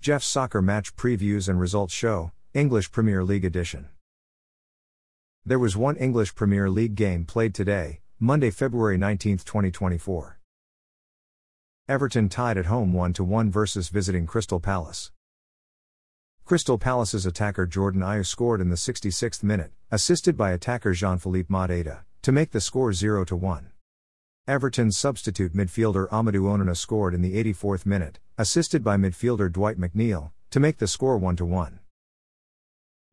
Jeff's Soccer Match Previews and Results Show, English Premier League Edition. There was one English Premier League game played today, Monday, February 19, 2024. Everton tied at home 1 1 versus visiting Crystal Palace. Crystal Palace's attacker Jordan Ayew scored in the 66th minute, assisted by attacker Jean-Philippe Mateta, to make the score 0 1. Everton's substitute midfielder Amadou Onana scored in the 84th minute, assisted by midfielder Dwight McNeil, to make the score 1 1.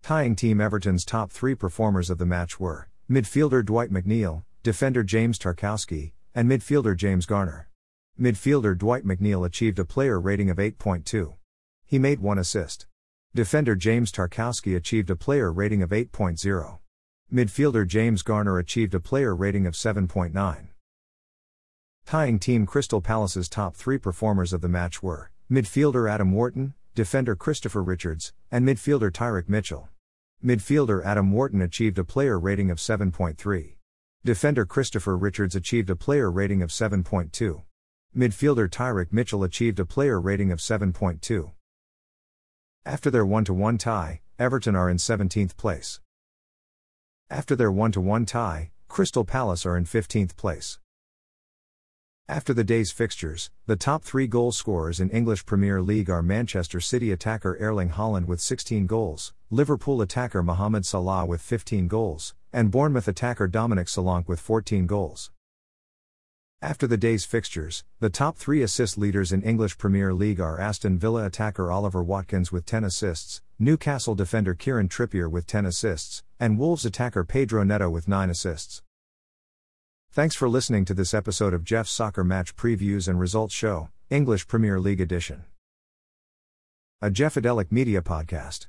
Tying team Everton's top three performers of the match were midfielder Dwight McNeil, defender James Tarkowski, and midfielder James Garner. Midfielder Dwight McNeil achieved a player rating of 8.2. He made one assist. Defender James Tarkowski achieved a player rating of 8.0. Midfielder James Garner achieved a player rating of 7.9. Tying Team Crystal Palace's top three performers of the match were midfielder Adam Wharton, defender Christopher Richards, and midfielder Tyrick Mitchell. Midfielder Adam Wharton achieved a player rating of 7.3. Defender Christopher Richards achieved a player rating of 7.2. Midfielder Tyrick Mitchell achieved a player rating of 7.2. After their 1 1 tie, Everton are in 17th place. After their 1 1 tie, Crystal Palace are in 15th place. After the day's fixtures, the top three goal scorers in English Premier League are Manchester City attacker Erling Haaland with 16 goals, Liverpool attacker Mohamed Salah with 15 goals, and Bournemouth attacker Dominic Solanke with 14 goals. After the day's fixtures, the top three assist leaders in English Premier League are Aston Villa attacker Oliver Watkins with 10 assists, Newcastle defender Kieran Trippier with 10 assists, and Wolves attacker Pedro Neto with 9 assists. Thanks for listening to this episode of Jeff's Soccer Match Previews and Results Show, English Premier League Edition. A Jeffadelic Media Podcast.